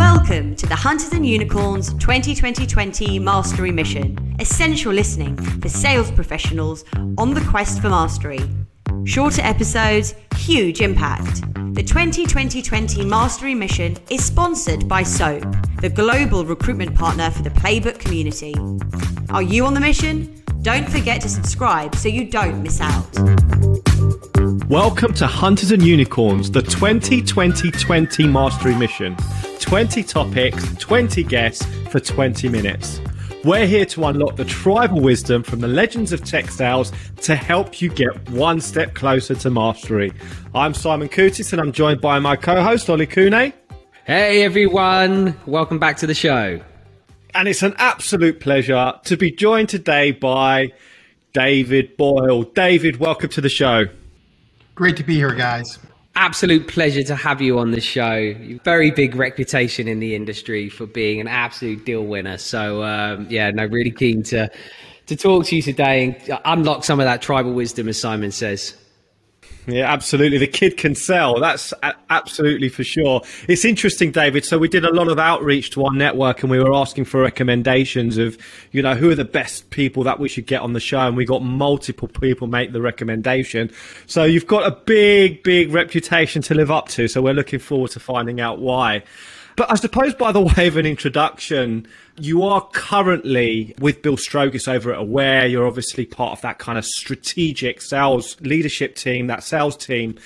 Welcome to the Hunters and Unicorns 2020 Mastery Mission. Essential listening for sales professionals on the quest for mastery. Shorter episodes, huge impact. The 2020 Mastery Mission is sponsored by SOAP, the global recruitment partner for the Playbook community. Are you on the mission? Don't forget to subscribe so you don't miss out. Welcome to Hunters and Unicorns, the 2020 Mastery Mission. 20 topics, 20 guests for 20 minutes. We're here to unlock the tribal wisdom from the legends of tech sales to help you get one step closer to mastery. I'm Simon Kutis and I'm joined by my co-host Ollie Kune. Hey everyone, welcome back to the show. And it's an absolute pleasure to be joined today by David Boyle. David, welcome to the show. Great to be here, guys. Absolute pleasure to have you on the show. Very big reputation in the industry for being an absolute deal winner. So um, yeah, no, really keen to to talk to you today and unlock some of that tribal wisdom, as Simon says. Yeah, absolutely. The kid can sell. That's absolutely for sure. It's interesting, David. So we did a lot of outreach to our network and we were asking for recommendations of, you know, who are the best people that we should get on the show. And we got multiple people make the recommendation. So you've got a big, big reputation to live up to. So we're looking forward to finding out why. But I suppose by the way of an introduction, you are currently with Bill Strogis over at Aware. You're obviously part of that kind of strategic sales leadership team, that sales team.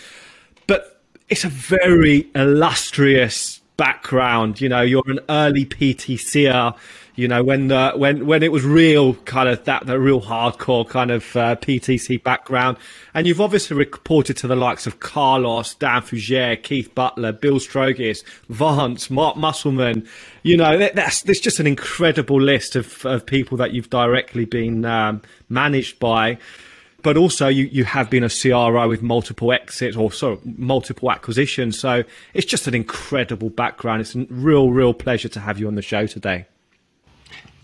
But it's a very illustrious background. You know, you're an early PTCer you know, when the, when when it was real kind of that the real hardcore kind of uh, PTC background, and you've obviously reported to the likes of Carlos, Dan Fougere, Keith Butler, Bill Strogis, Vance, Mark Musselman. You know, that's there's just an incredible list of of people that you've directly been um, managed by but also you, you have been a CRO with multiple exits or sorry, multiple acquisitions. So it's just an incredible background. It's a real, real pleasure to have you on the show today.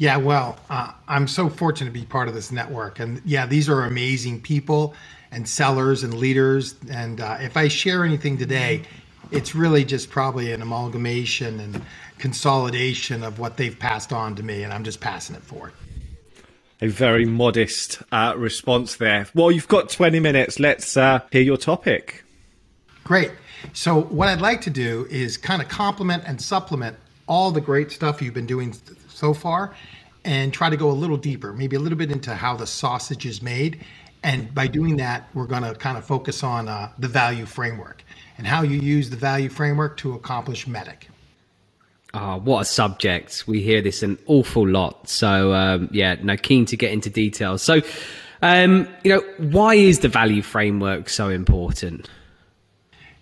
Yeah, well, uh, I'm so fortunate to be part of this network. And yeah, these are amazing people and sellers and leaders. And uh, if I share anything today, it's really just probably an amalgamation and consolidation of what they've passed on to me. And I'm just passing it forward. A very modest uh, response there. Well, you've got 20 minutes. Let's uh, hear your topic. Great. So, what I'd like to do is kind of complement and supplement all the great stuff you've been doing so far and try to go a little deeper, maybe a little bit into how the sausage is made. And by doing that, we're going to kind of focus on uh, the value framework and how you use the value framework to accomplish MEDDIC. Oh, what a subject. We hear this an awful lot. So, um, yeah, no, keen to get into details. So, um, you know, why is the value framework so important?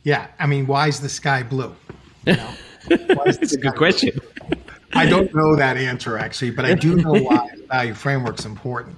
Yeah, I mean, why is the sky blue? You know, That's a good question. I don't know that answer actually, but I do know why the value framework is important.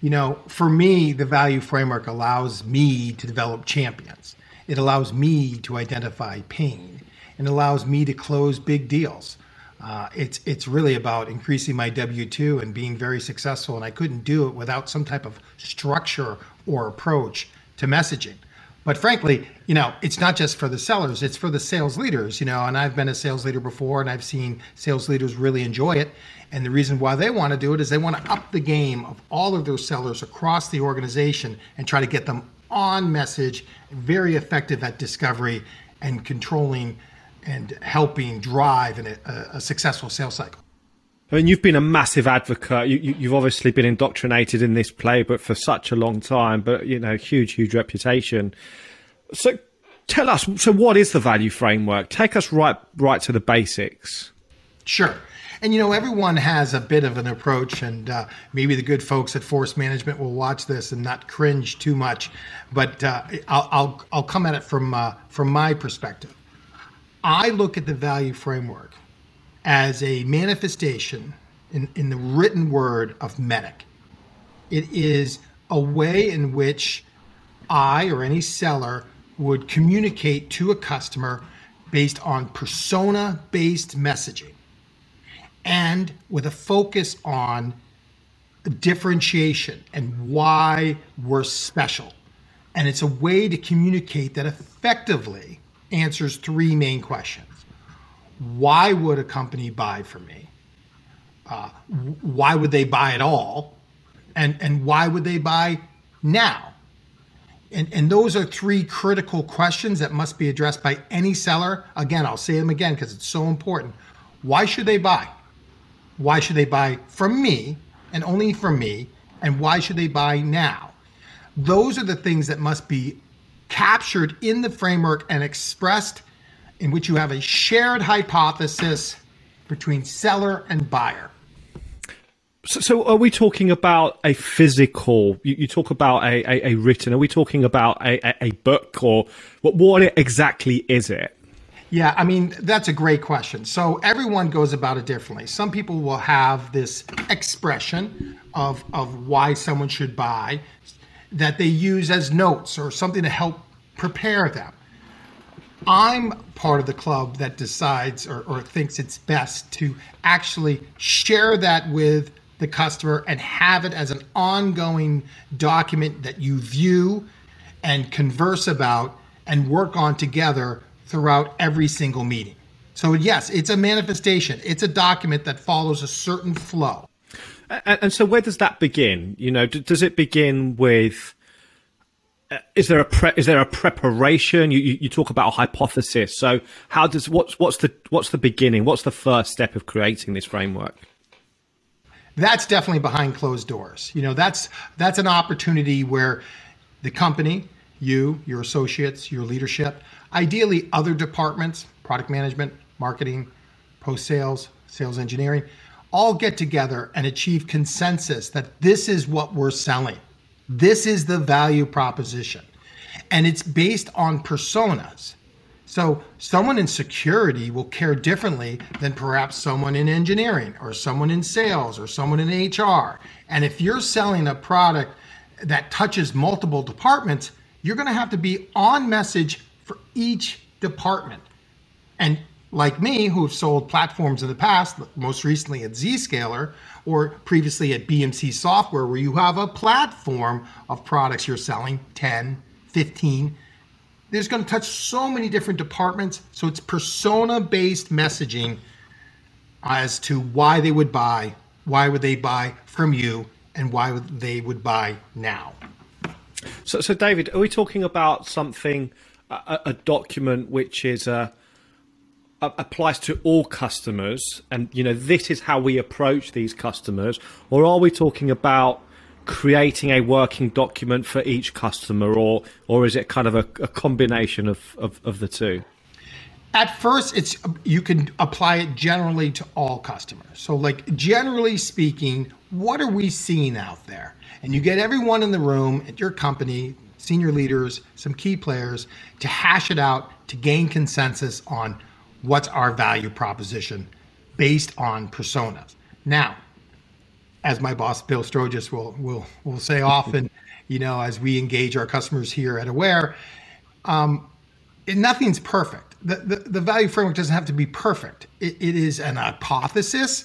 You know, for me, the value framework allows me to develop champions. It allows me to identify pain and allows me to close big deals. Uh, it's it's really about increasing my W two and being very successful, and I couldn't do it without some type of structure or approach to messaging. But frankly, you know, it's not just for the sellers, it's for the sales leaders, you know, and I've been a sales leader before and I've seen sales leaders really enjoy it. And the reason why they want to do it is they want to up the game of all of those sellers across the organization and try to get them on message, very effective at discovery and controlling and helping drive a, a successful sales cycle. I mean, you've been a massive advocate. You, have obviously been indoctrinated in this playbook for such a long time, but you know, huge, huge reputation. So, tell us. So, what is the value framework? Take us right, right to the basics. Sure. And you know, everyone has a bit of an approach, and uh, maybe the good folks at Force Management will watch this and not cringe too much. But uh, I'll, I'll, I'll come at it from uh, from my perspective. I look at the value framework as a manifestation in, in the written word of MEDDIC. It is a way in which I or any seller would communicate to a customer based on persona based messaging and with a focus on differentiation and why we're special. And it's a way to communicate that effectively answers three main questions. Why would a company buy from me? Uh, why would they buy at all? And, and why would they buy now? And, and those are three critical questions that must be addressed by any seller. Again, I'll say them again because it's so important. Why should they buy? Why should they buy from me and only from me? And why should they buy now? Those are the things that must be captured in the framework and expressed in which you have a shared hypothesis between seller and buyer. So, so are we talking about a physical? You, you talk about a, a, a, written. Are we talking about a, a, book, or what? What exactly is it? Yeah, I mean that's a great question. So everyone goes about it differently. Some people will have this expression of of why someone should buy that they use as notes or something to help prepare them. I'm part of the club that decides or, or thinks it's best to actually share that with the customer and have it as an ongoing document that you view and converse about and work on together throughout every single meeting. So, yes, it's a manifestation, it's a document that follows a certain flow. And, so, where does that begin? You know, does it begin with Uh, is there a pre- is there a preparation? You, you, you talk about a hypothesis. So how does what's what's the what's the beginning? What's the first step of creating this framework? That's definitely behind closed doors. You know, that's that's an opportunity where the company, you, your associates, your leadership, ideally other departments, product management, marketing, post sales, sales engineering, all get together and achieve consensus that this is what we're selling this is the value proposition. And it's based on personas. So, someone in security will care differently than perhaps someone in engineering or someone in sales or someone in HR. And if you're selling a product that touches multiple departments, you're going to have to be on message for each department. And like me, who have sold platforms in the past, most recently at Zscaler, or previously at BMC Software, where you have a platform of products you're selling 10, 15. There's going to touch so many different departments. So it's persona based messaging as to why they would buy, why would they buy from you, and why would they would buy now. So, so David, are we talking about something, a, a document which is a applies to all customers and you know this is how we approach these customers or are we talking about creating a working document for each customer or or is it kind of a, a combination of, of, of the two? At first it's you can apply it generally to all customers. So like generally speaking what are we seeing out there? And you get everyone in the room at your company senior leaders some key players to hash it out to gain consensus on what's our value proposition based on personas. Now, as my boss Bill Stroges will will will say often, you know, as we engage our customers here at Aware, um, nothing's perfect. The, the, the value framework doesn't have to be perfect. It, it is an hypothesis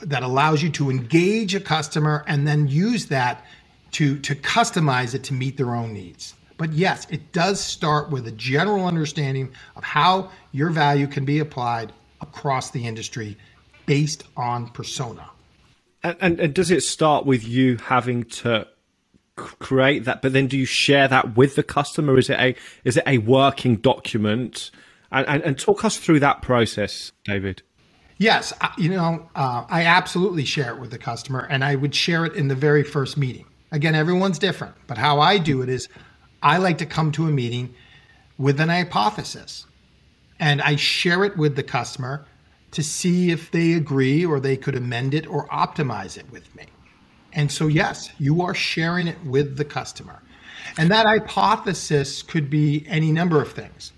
that allows you to engage a customer and then use that to to customize it to meet their own needs. But yes, it does start with a general understanding of how your value can be applied across the industry based on persona. And, and, and does it start with you having to create that, but then do you share that with the customer? Is it a is it a working document? And, and, and talk us through that process, David. Yes, you know, uh, I absolutely share it with the customer, and I would share it in the very first meeting. Again, everyone's different, but how I do it is I like to come to a meeting with an hypothesis and I share it with the customer to see if they agree or they could amend it or optimize it with me. And so, yes, you are sharing it with the customer. And that hypothesis could be any number of things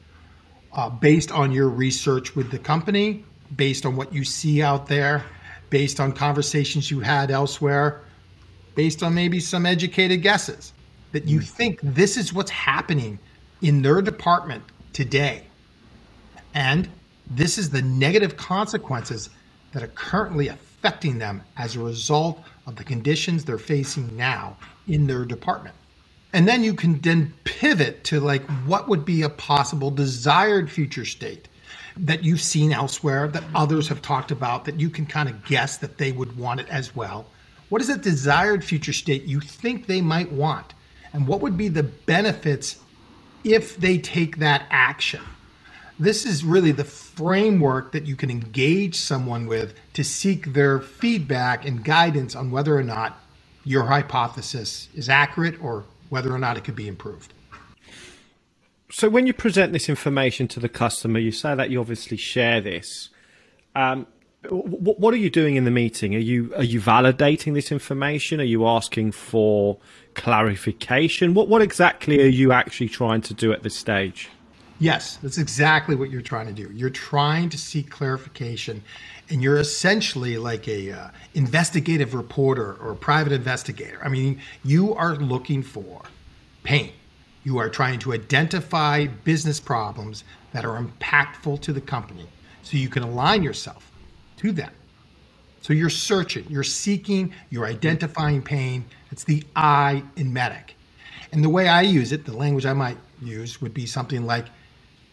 uh, based on your research with the company, based on what you see out there, based on conversations you had elsewhere, based on maybe some educated guesses that you mm. think this is what's happening in their department today. And this is the negative consequences that are currently affecting them as a result of the conditions they're facing now in their department. And then you can then pivot to like what would be a possible desired future state. that you've seen elsewhere, that others have talked about, that you can kind of guess that they would want it as well? What is a desired future state you think they might want? And what would be the benefits if they take that action? This is really the framework that you can engage someone with to seek their feedback and guidance on whether or not your hypothesis is accurate or whether or not it could be improved. So, when you present this information to the customer, you say that you obviously share this. Um, what are you doing in the meeting? Are you are you validating this information? Are you asking for clarification? What what exactly are you actually trying to do at this stage? Yes, that's exactly what you're trying to do. You're trying to seek clarification, and you're essentially like a uh, investigative reporter or a private investigator. I mean, you are looking for pain. You are trying to identify business problems that are impactful to the company, so you can align yourself to them. So you're searching, you're seeking, you're identifying pain. It's the I in MEDDIC. And the way I use it, the language I might use would be something like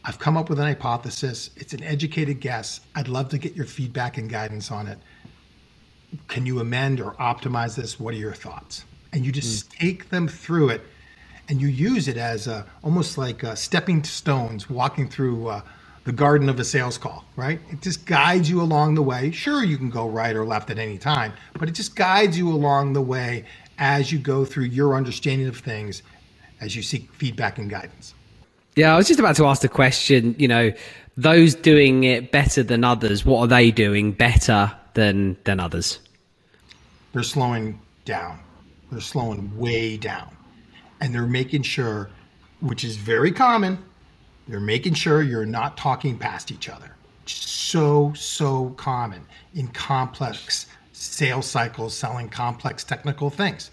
I've come up with an hypothesis. It's an educated guess. I'd love to get your feedback and guidance on it. Can you amend or optimize this? What are your thoughts? And you just mm. take them through it and you use it as a, almost like stepping stones walking through uh, the garden of a sales call, right? It just guides you along the way. Sure, you can go right or left at any time, but it just guides you along the way as you go through your understanding of things as you seek feedback and guidance. Yeah, I was just about to ask the question, you know, those doing it better than others, what are they doing better than than others? They're slowing down. They're slowing way down. And they're making sure, which is very common, they're making sure you're not talking past each other. So, so common in complex sales cycles selling complex technical things.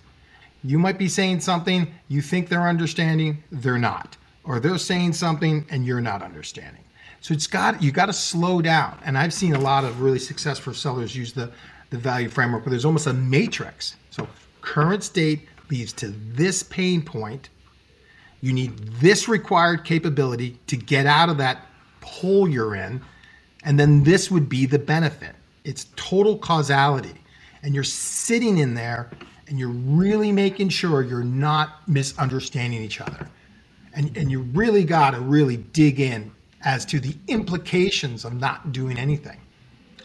You might be saying something you think they're understanding, they're not or they're saying something and you're not understanding. So it's got you got to slow down. And I've seen a lot of really successful sellers use the the value framework where there's almost a matrix. So current state leads to this pain point. You need this required capability to get out of that hole you're in, and then this would be the benefit. It's total causality. And you're sitting in there and you're really making sure you're not misunderstanding each other and, and you really got to really dig in as to the implications of not doing anything.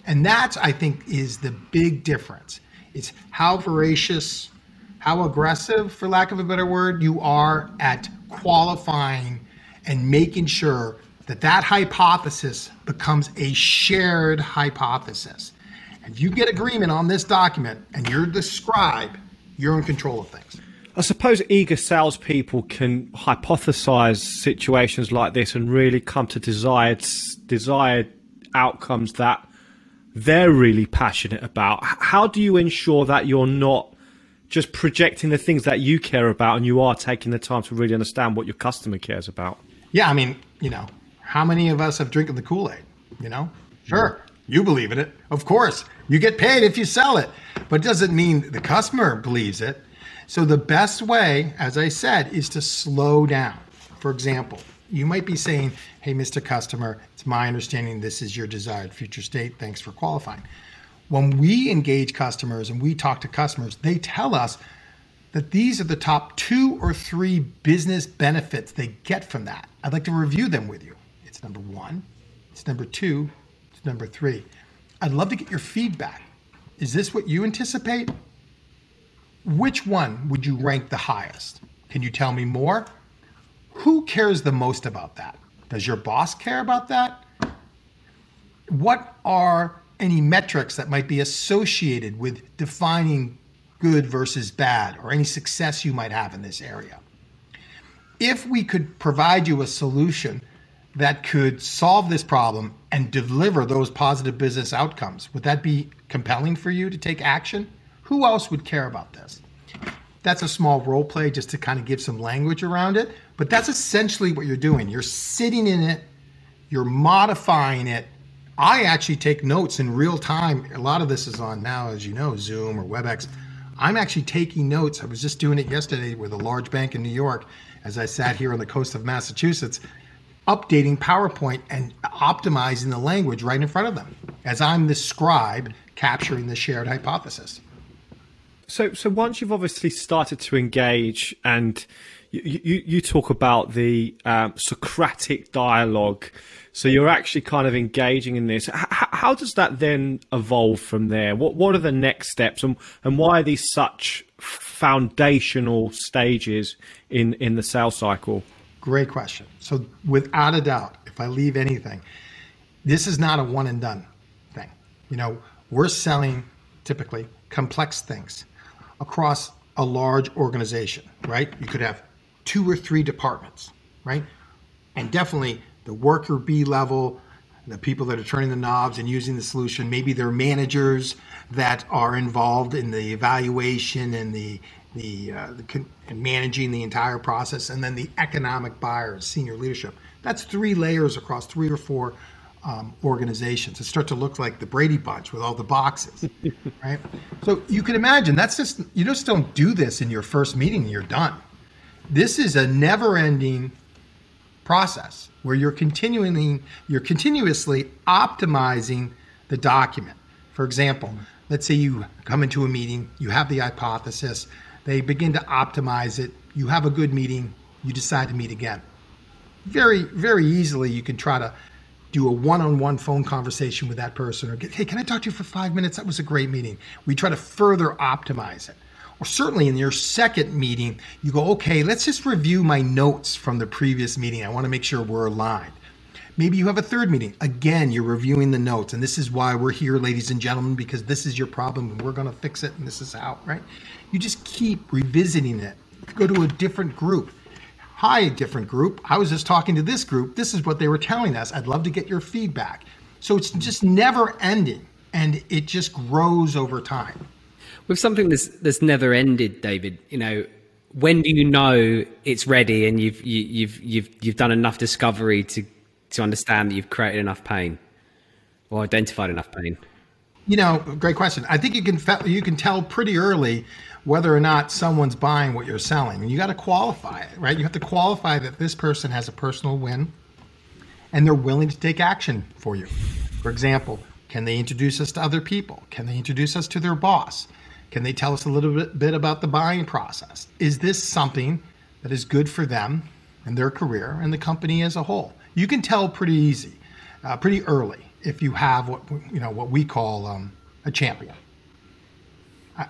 And that's, I think, is the big difference. It's how voracious, how aggressive, for lack of a better word, you are at qualifying and making sure that that hypothesis becomes a shared hypothesis. If you get agreement on this document and you're the scribe, you're in control of things. I suppose eager salespeople can hypothesize situations like this and really come to desired desired outcomes that they're really passionate about. How do you ensure that you're not just projecting the things that you care about and you are taking the time to really understand what your customer cares about? Yeah, I mean, you know, how many of us have drinking the Kool Aid? You know, sure, you believe in it. Of course, you get paid if you sell it, but it doesn't mean the customer believes it. So the best way, as I said, is to slow down. For example, you might be saying, Hey, Mr. Customer, it's my understanding this is your desired future state. Thanks for qualifying. When we engage customers and we talk to customers, they tell us that these are the top two or three business benefits they get from that. I'd like to review them with you. It's number one, it's number two, it's number three. I'd love to get your feedback. Is this what you anticipate? Which one would you rank the highest? Can you tell me more? Who cares the most about that? Does your boss care about that? What are any metrics that might be associated with defining good versus bad or any success you might have in this area? If we could provide you a solution that could solve this problem and deliver those positive business outcomes, would that be compelling for you to take action? Who else would care about this? That's a small role play just to kind of give some language around it. But that's essentially what you're doing. You're sitting in it, you're modifying it. I actually take notes in real time. A lot of this is on now, as you know, Zoom or WebEx. I'm actually taking notes. I was just doing it yesterday with a large bank in New York as I sat here on the coast of Massachusetts. updating PowerPoint and optimizing the language right in front of them as I'm the scribe capturing the shared hypothesis. So, so once you've obviously started to engage and you, you, talk about the um, Socratic dialogue, so you're actually kind of engaging in this. H- how does that then evolve from there? What what are the next steps, and and why are these such foundational stages in in the sales cycle? Great question. So, without a doubt, if I leave anything, this is not a one and done thing. You know, we're selling typically complex things across a large organization, right? You could have two or three departments, right? And definitely the worker B level, the people that are turning the knobs and using the solution, maybe they're managers that are involved in the evaluation and the the, uh, the and managing the entire process, and then the economic buyers, senior leadership. That's three layers across three or four um, organizations. It starts to look like the Brady Bunch with all the boxes, right? So you can imagine that's just you just don't do this in your first meeting and you're done. This is a never-ending process where you're continuing you're continuously optimizing the document. For example, let's say you come into a meeting, you have the hypothesis, they begin to optimize it, you have a good meeting, you decide to meet again. Very, very easily you can try to do a one-on-one phone conversation with that person or get, hey, can I talk to you for five minutes? That was a great meeting. We try to further optimize it. Or certainly in your second meeting, you go, okay, let's just review my notes from the previous meeting. I want to make sure we're aligned. Maybe you have a third meeting. Again, you're reviewing the notes. And this is why we're here, ladies and gentlemen, because this is your problem and we're going to fix it. And this is how, right? You just keep revisiting it. Go to a different group hi, different group. I was just talking to this group. This is what they were telling us. I'd love to get your feedback. So it's just never ending and it just grows over time. With something that's that's never ended, David, you know, when do you know it's ready and you've you, you've you've you've done enough discovery to to understand that you've created enough pain or identified enough pain? You know, great question. I think you can you can tell pretty early whether or not someone's buying what you're selling. You got to qualify it, right? You have to qualify that this person has a personal win and they're willing to take action for you. For example, can they introduce us to other people? Can they introduce us to their boss? Can they tell us a little bit, about the buying process? Is this something that is good for them and their career and the company as a whole? You can tell pretty easy, uh, pretty early if you have what you know what we call um, a champion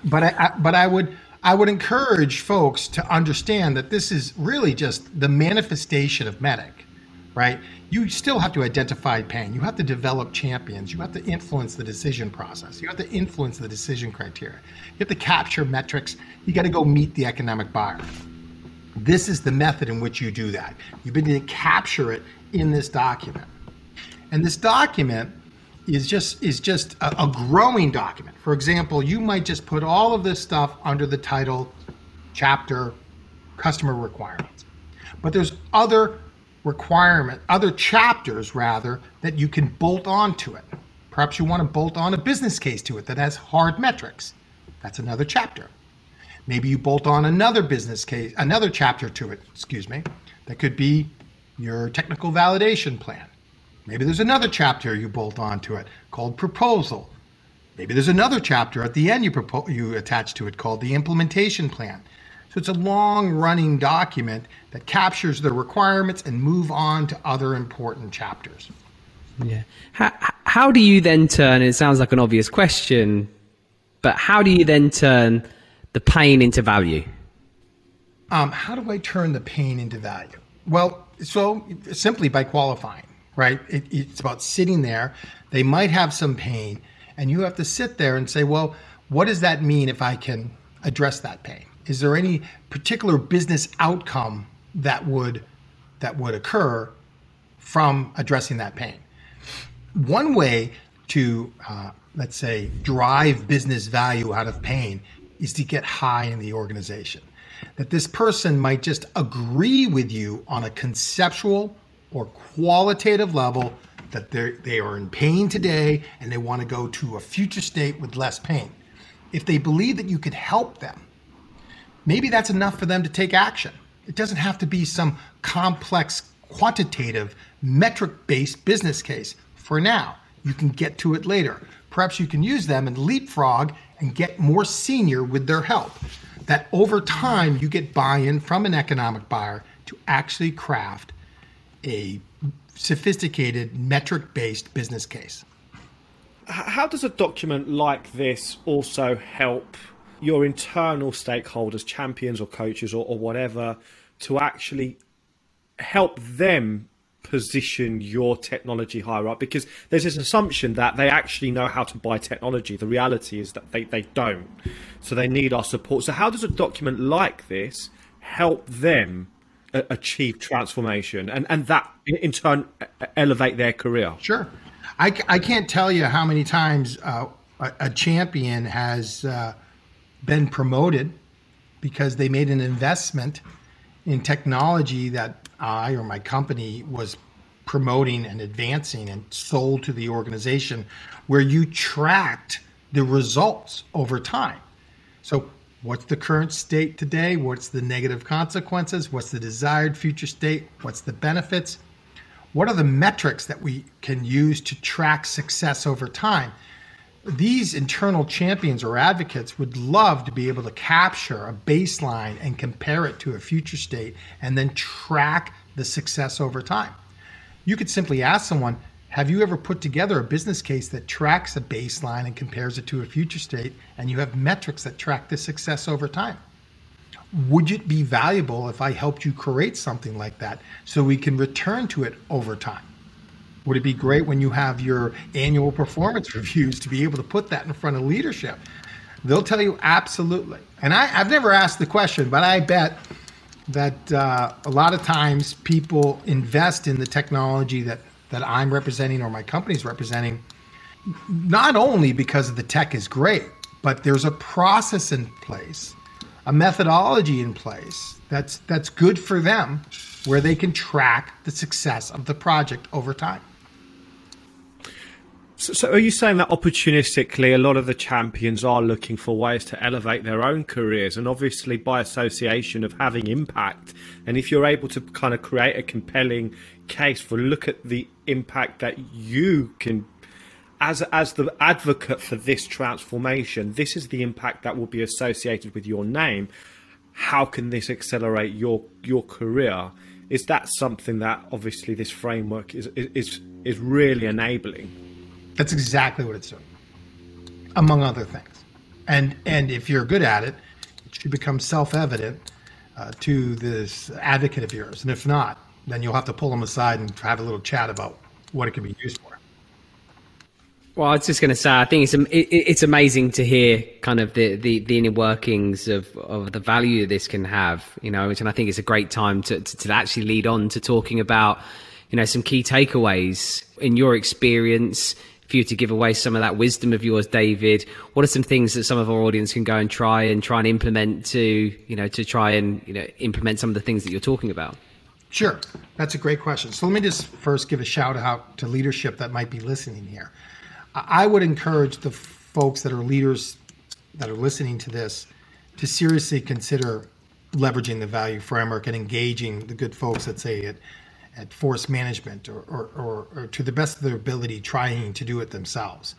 but I, I, but I would I would encourage folks to understand that this is really just the manifestation of MEDDIC, right? You still have to identify pain. You have to develop champions. You have to influence the decision process. You have to influence the decision criteria. You have to capture metrics. You got to go meet the economic buyer. This is the method in which you do that. You begin to capture it in this document. And this document is just is just a, a, growing document. For example, you might just put all of this stuff under the title chapter customer requirements. But there's other requirement, other chapters rather that you can bolt onto it. Perhaps you want to bolt on a business case to it that has hard metrics. That's another chapter. Maybe you bolt on another business case, another chapter to it, excuse me. That could be your technical validation plan. Maybe there's another chapter you bolt onto it called proposal. Maybe there's another chapter at the end you propo- you attach to it called the implementation plan. So it's a long running document that captures the requirements and move on to other important chapters. Yeah. How, how do you then turn, it sounds like an obvious question, but how do you then turn the pain into value? Um, how do I turn the pain into value? Well, so simply by qualifying right? It, it's about sitting there. They might have some pain, and you have to sit there and say, well, what does that mean if I can address that pain? Is there any particular business outcome that would that would occur from addressing that pain? One way to uh, let's say drive business value out of pain is to get high in the organization. That this person might just agree with you on a conceptual or qualitative level that they they are in pain today and they want to go to a future state with less pain. If they believe that you could help them, maybe that's enough for them to take action. It doesn't have to be some complex quantitative metric based business case for now. You can get to it later. Perhaps you can use them and leapfrog and get more senior with their help. That over time you get buy in from an economic buyer to actually craft a sophisticated metric based business case. How does a document like this also help your internal stakeholders, champions or coaches or, or whatever, to actually help them position your technology higher up because there's this assumption that they actually know how to buy technology. The reality is that they, they don't. So they need our support. So, how does a document like this help them achieve transformation and, and that in turn elevate their career? Sure. I, I can't tell you how many times uh, a, a, champion has uh, been promoted because they made an investment in technology that I or my company was promoting and advancing and sold to the organization where you tracked the results over time. So, what's the current state today? What's the negative consequences? What's the desired future state? What's the benefits? What are the metrics that we can use to track success over time? These internal champions or advocates would love to be able to capture a baseline and compare it to a future state and then track the success over time. You could simply ask someone, have you ever put together a business case that tracks a baseline and compares it to a future state, and you have metrics that track the success over time? Would it be valuable if I helped you create something like that so we can return to it over time? Would it be great when you have your annual performance reviews to be able to put that in front of leadership? They'll tell you absolutely. And I, have never asked the question, but I bet that uh, a lot of times people invest in the technology that, that I'm representing or my company's representing, not only because the tech is great, but there's a process in place, a methodology in place that's that's good for them where they can track the success of the project over time. So, so, are you saying that opportunistically, a lot of the champions are looking for ways to elevate their own careers, and obviously by association of having impact? And if you're able to kind of create a compelling case for look at the impact that you can, as as the advocate for this transformation, this is the impact that will be associated with your name. How can this accelerate your your career? Is that something that obviously this framework is is is really enabling? That's exactly what it's doing, among other things. And and if you're good at it, it should become self-evident uh, to this advocate of yours. And if not, then you'll have to pull them aside and have a little chat about what it can be used for. Well, I was just going to say, I think it's it's amazing to hear kind of the, the, the, inner workings of, of the value this can have, you know, and I think it's a great time to, to, to actually lead on to talking about, you know, some key takeaways in your experience for you to give away some of that wisdom of yours, David. What are some things that some of our audience can go and try and try and implement to, you know, to try and, you know, implement some of the things that you're talking about? Sure. That's a great question. So let me just first give a shout out to leadership that might be listening here. I would encourage the folks that are leaders that are listening to this to seriously consider leveraging the value framework and engaging the good folks that say it at Force Management or, or, or, or to the best of their ability trying to do it themselves.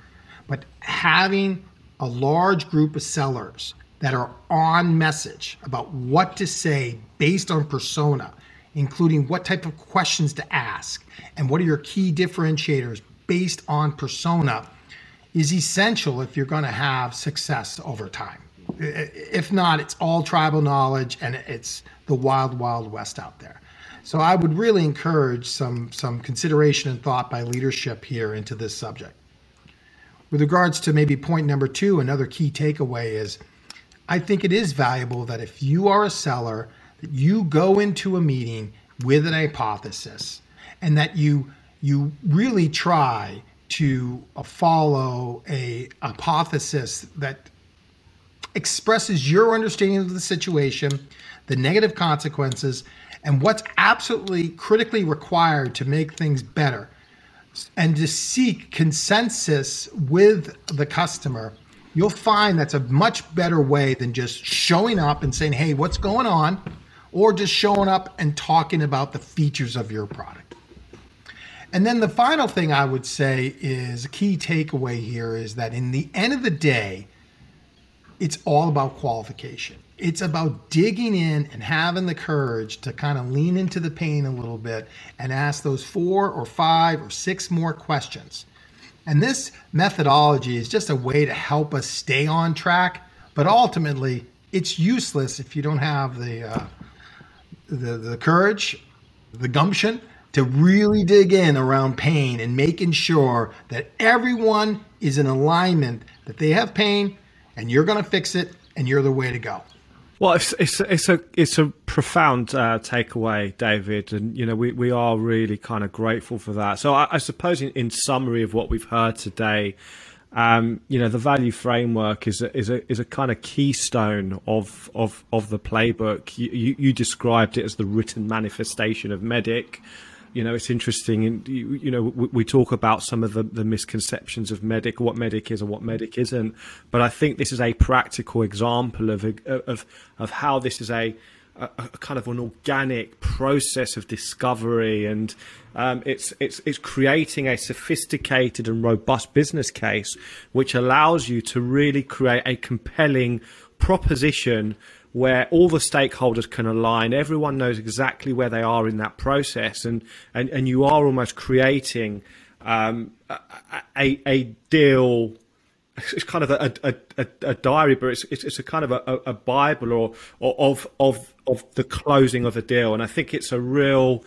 But having a large group of sellers that are on message about what to say based on persona, including what type of questions to ask and what are your key differentiators based on persona, is essential if you're going to have success over time. If not, it's all tribal knowledge and it's the wild, wild west out there. So I would really encourage some some consideration and thought by leadership here into this subject. With regards to maybe point number two, another key takeaway is I think it is valuable that if you are a seller, that you go into a meeting with an hypothesis and that you you really try to uh, follow a hypothesis that expresses your understanding of the situation, the negative consequences, and what's absolutely critically required to make things better and to seek consensus with the customer, you'll find that's a much better way than just showing up and saying, hey, what's going on? Or just showing up and talking about the features of your product. And then the final thing I would say is a key takeaway here is that in the end of the day, it's all about qualification. It's about digging in and having the courage to kind of lean into the pain a little bit and ask those four or five or six more questions. And this methodology is just a way to help us stay on track, but ultimately, it's useless if you don't have the uh, the, the courage, the gumption to really dig in around pain and making sure that everyone is in alignment that they have pain and you're going to fix it and you're the way to go. Well, it's it's it's a it's a profound uh, takeaway, David, and you know we, we are really kind of grateful for that. So I, I suppose in, in, summary of what we've heard today, um, you know the value framework is a, is a is a kind of keystone of of of the playbook. You, you, you described it as the written manifestation of MEDDIC you know, it's interesting. And you, you know, we, we, talk about some of the, the misconceptions of MEDDIC, what MEDDIC is and what MEDDIC isn't. But I think this is a practical example of of of how this is a a, a kind of an organic process of discovery, and um, it's it's it's creating a sophisticated and robust business case, which allows you to really create a compelling proposition where all the stakeholders can align. Everyone knows exactly where they are in that process, and and, and you are almost creating um, a, a deal. It's kind of a, a, a, a diary, but it's, it's, a kind of a, a bible or, or of of of the closing of a deal, and I think it's a real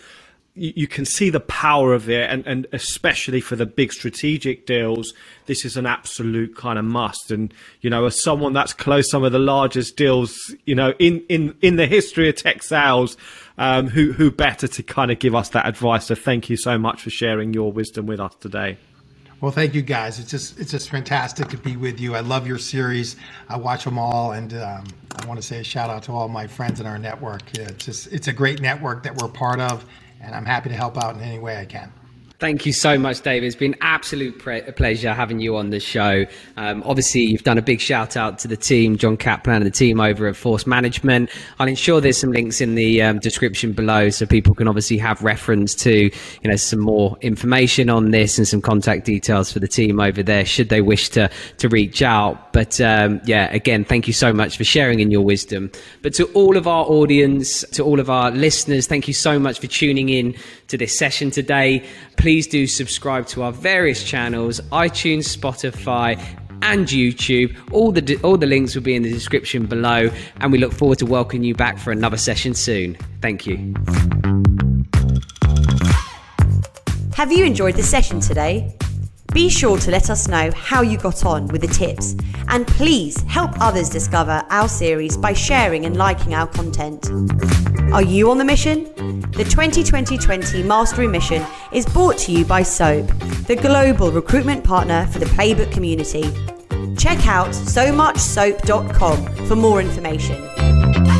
you, can see the power of it, and, and especially for the big strategic deals, this is an absolute kind of must. And you know, as someone that's closed some of the largest deals, you know, in in in the history of tech sales, um, who who better to kind of give us that advice? So thank you so much for sharing your wisdom with us today. Well, thank you guys. It's just it's just fantastic to be with you. I love your series. I watch them all, and um, I want to say a shout out to all my friends in our network. It's just it's a great network that we're part of, and I'm happy to help out in any way I can. Thank you so much, David. It's been absolute pre- pleasure having you on the show. Um, obviously, you've done a big shout out to the team, John Kaplan and the team over at Force Management. I'll ensure there's some links in the um, description below so people can obviously have reference to, you know, some more information on this and some contact details for the team over there should they wish to to reach out. But um, yeah, again, thank you so much for sharing in your wisdom. But to all of our audience, to all of our listeners, thank you so much for tuning in to this session today. Please do subscribe to our various channels iTunes, Spotify, and YouTube. All the all the links will be in the description below, and we look forward to welcoming you back for another session soon. Thank you. Have you enjoyed the session today? Be sure to let us know how you got on with the tips, and please help others discover our series by sharing and liking our content. Are you on the mission? The 2020 Mastery Mission is brought to you by SOAP, the global recruitment partner for the Playbook community. Check out so muchsoap.com for more information.